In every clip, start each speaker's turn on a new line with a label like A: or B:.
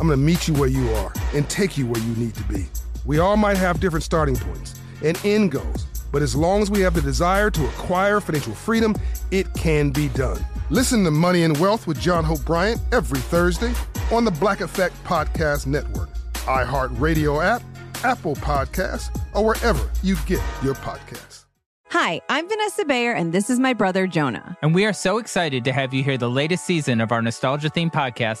A: I'm going to meet you where you are and take you where you need to be. We all might have different starting points and end goals, but as long as we have the desire to acquire financial freedom, it can be done. Listen to Money and Wealth with John Hope Bryant every Thursday on the Black Effect Podcast Network, iHeartRadio app, Apple Podcasts, or wherever you get your podcasts.
B: Hi, I'm Vanessa Bayer, and this is my brother Jonah.
C: And we are so excited to have you hear the latest season of our nostalgia themed podcast,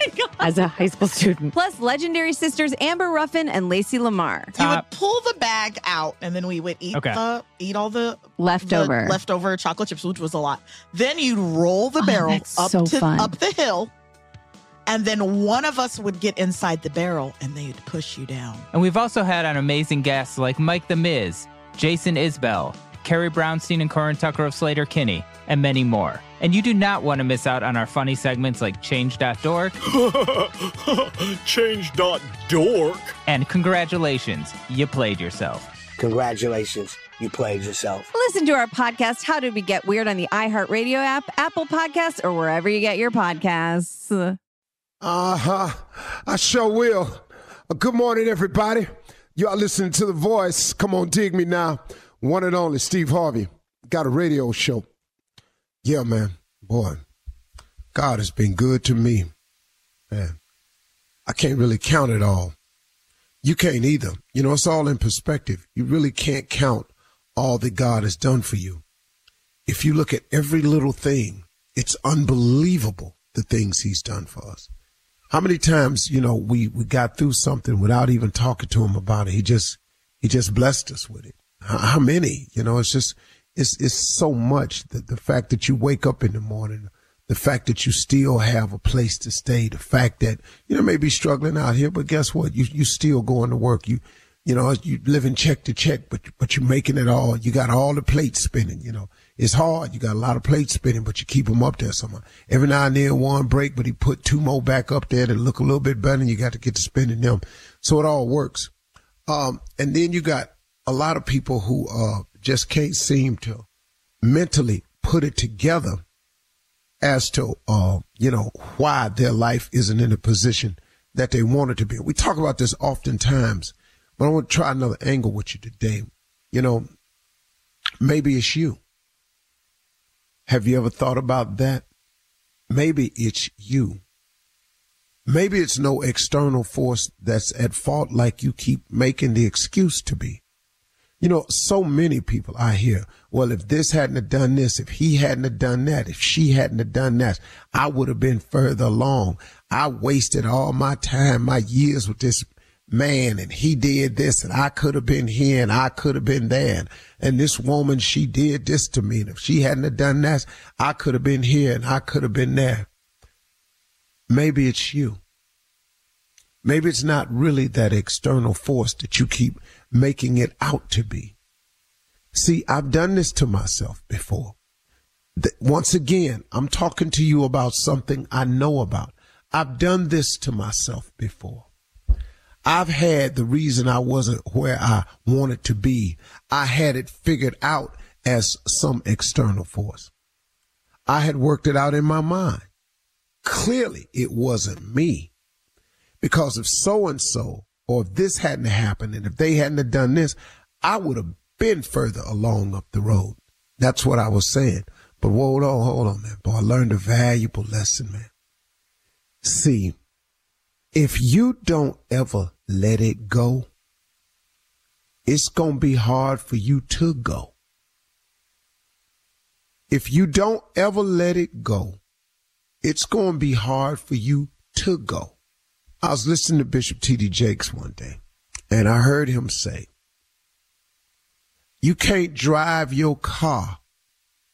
D: As a high school student.
B: Plus, legendary sisters Amber Ruffin and Lacey Lamar.
E: You would pull the bag out, and then we would eat
C: Okay.
E: the eat all the
B: Leftover.
E: the leftover chocolate chips, which was a lot. Then you'd roll the
B: Oh,
E: barrel
B: that's
E: up
B: so
E: to
B: fun.
E: up the hill, and then one of us would get inside the barrel, and they'd push you down.
C: And we've also had on amazing guests like Mike the Miz, Jason Isbell, Carrie Brownstein and Corin Tucker of Sleater-Kinney, and many more. And you do not want to miss out on our funny segments like Change.dork
F: Change.dork.
C: and Congratulations, you played yourself.
G: Congratulations, you played yourself.
B: Listen to our podcast, How Did We Get Weird, on the iHeartRadio app, Apple Podcasts, or wherever you get your podcasts.
H: Uh huh. I sure will. Uh, good morning, everybody. You are listening to The Voice. Come on, dig me now. One and only Steve Harvey. Got a radio show. Yeah, man. Boy, God has been good to me. Man, I can't really count it all. You can't either. You know, it's all in perspective. You really can't count all that God has done for you. If you look at every little thing, it's unbelievable the things He's done for us. How many times, you know, we, we got through something without even talking to him about it. He just, he just blessed us with it. How, many? You know, it's just, it's, it's so much that the fact that you wake up in the morning, the fact that you still have a place to stay, the fact that, you know, maybe struggling out here, but guess what? You, you still going to work. You, you know, you living check to check, but, but you're making it all. You got all the plates spinning, you know. It's hard. You got a lot of plates spinning, but you keep them up there somehow. Every now and then one break, but he put two more back up there to look a little bit better and you got to get to spinning them. So it all works. Um, and then you got a lot of people who, uh, just can't seem to mentally put it together as to, uh, you know, why their life isn't in a position that they want it to be. We talk about this oftentimes, but I want to try another angle with you today. You know, maybe it's you. Have you ever thought about that? Maybe it's you. Maybe it's no external force that's at fault like you keep making the excuse to be. You know, so many people I hear, well, if this hadn't have done this, if he hadn't have done that, if she hadn't have done that, I would have been further along. I wasted all my time, my years with this man and he did this and I could have been here and I could have been there. And this woman, she did this to me. And if she hadn't have done that, I could have been here and I could have been there. Maybe it's you. Maybe it's not really that external force that you keep making it out to be. See, I've done this to myself before. Once again, I'm talking to you about something I know about. I've done this to myself before. I've had the reason I wasn't where I wanted to be. I had it figured out as some external force. I had worked it out in my mind. Clearly, it wasn't me. Because if so and so or if this hadn't happened and if they hadn't have done this, I would have been further along up the road. That's what I was saying. But hold on, hold on, man. Boy, I learned a valuable lesson, man. See, if you don't ever let it go, it's going to be hard for you to go. If you don't ever let it go, it's going to be hard for you to go. I was listening to Bishop T.D. Jakes one day, and I heard him say, You can't drive your car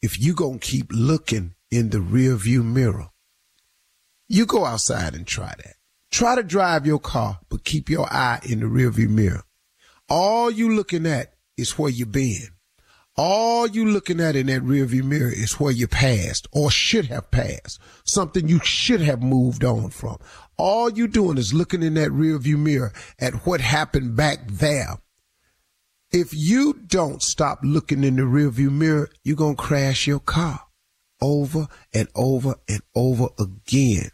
H: if you going to keep looking in the rearview mirror. You go outside and try that. Try to drive your car, but keep your eye in the rearview mirror. All you looking at is where you been. All you looking at in that rearview mirror is where you passed or should have passed, something you should have moved on from. All you doing is looking in that rearview mirror at what happened back there. If you don't stop looking in the rearview mirror, you're going to crash your car over and over and over again.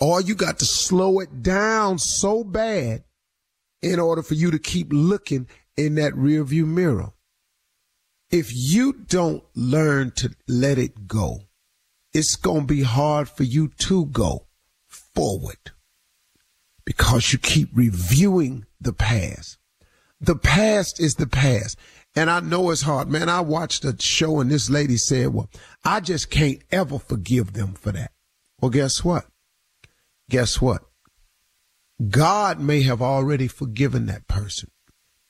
H: Or you got to slow it down so bad in order for you to keep looking in that rearview mirror. If you don't learn to let it go, it's going to be hard for you to go forward because you keep reviewing the past. The past is the past. And I know it's hard, man. I watched a show and this lady said, well, I just can't ever forgive them for that. Well, guess what? Guess what? God may have already forgiven that person.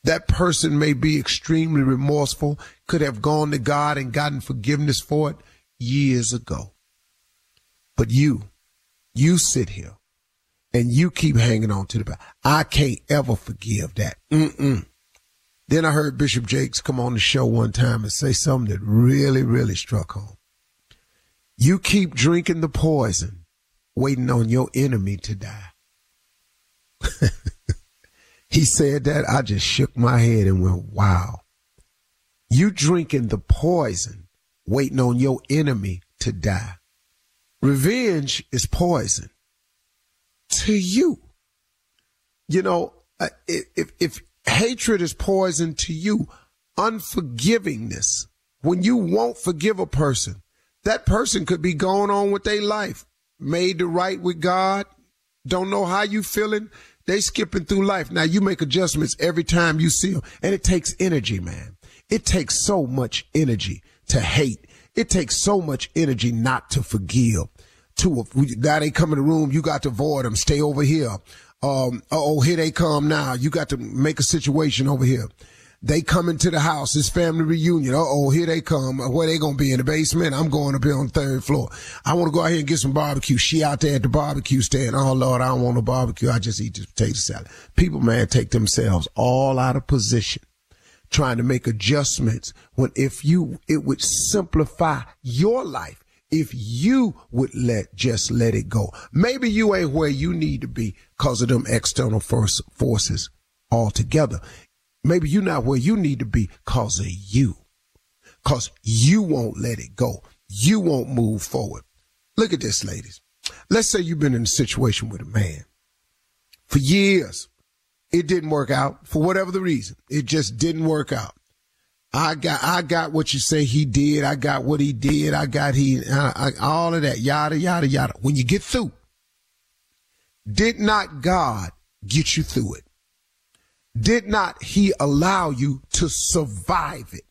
H: That person may be extremely remorseful, could have gone to God and gotten forgiveness for it years ago. But you, you sit here and you keep hanging on to the back. I can't ever forgive that. Mm-mm. Then I heard Bishop Jakes come on the show one time and say something that really, really struck home. You keep drinking the poison, waiting on your enemy to die. he said that. I just shook my head and went, wow. You drinking the poison, waiting on your enemy to die. Revenge is poison to you. You know, uh, if, if hatred is poison to you, unforgivingness, when you won't forgive a person, that person could be going on with their life, made to right with God, don't know how you feeling. They skipping through life. Now you make adjustments every time you see them. And it takes energy, man. It takes so much energy to hate. It takes so much energy not to forgive to now they come in the room, you got to avoid them. Stay over here. Um, oh, here they come now. You got to make a situation over here. They come into the house. It's family reunion. oh, here they come. Where they gonna be in the basement? I'm going up here on the third floor. I want to go out here and get some barbecue. She out there at the barbecue stand. Oh Lord, I don't want no barbecue. I just eat the potato salad. People, man, take themselves all out of position, trying to make adjustments when if you it would simplify your life if you would let just let it go. Maybe you ain't where you need to be because of them external force, forces altogether. Maybe you're not where you need to be because of you. Because you won't let it go. You won't move forward. Look at this, ladies. Let's say you've been in a situation with a man for years. It didn't work out for whatever the reason. It just didn't work out. I got, I got what you say he did. I got what he did. I got he, I, I, all of that, yada, yada, yada. When you get through, did not God get you through it? Did not he allow you to survive it?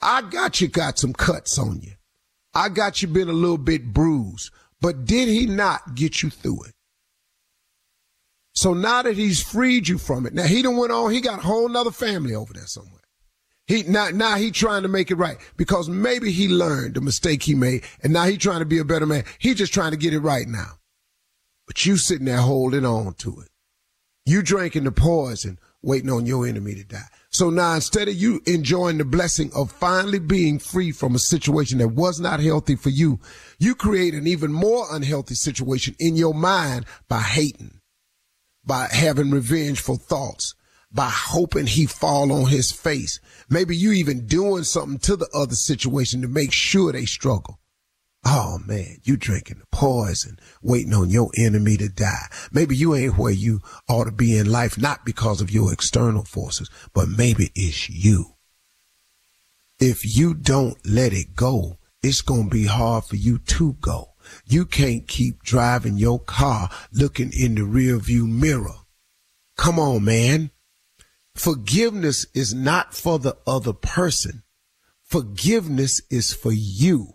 H: I got you got some cuts on you. I got you been a little bit bruised, but did he not get you through it? So now that he's freed you from it, now he done went on, he got a whole nother family over there somewhere. He now now he trying to make it right because maybe he learned the mistake he made and now he trying to be a better man. He just trying to get it right now. But you sitting there holding on to it. You drinking the poison, waiting on your enemy to die. So now instead of you enjoying the blessing of finally being free from a situation that was not healthy for you, you create an even more unhealthy situation in your mind by hating, by having revengeful thoughts, by hoping he fall on his face. Maybe you even doing something to the other situation to make sure they struggle. Oh man, you drinking the poison, waiting on your enemy to die. Maybe you ain't where you ought to be in life, not because of your external forces, but maybe it's you. If you don't let it go, it's going to be hard for you to go. You can't keep driving your car looking in the rear view mirror. Come on, man. Forgiveness is not for the other person. Forgiveness is for you.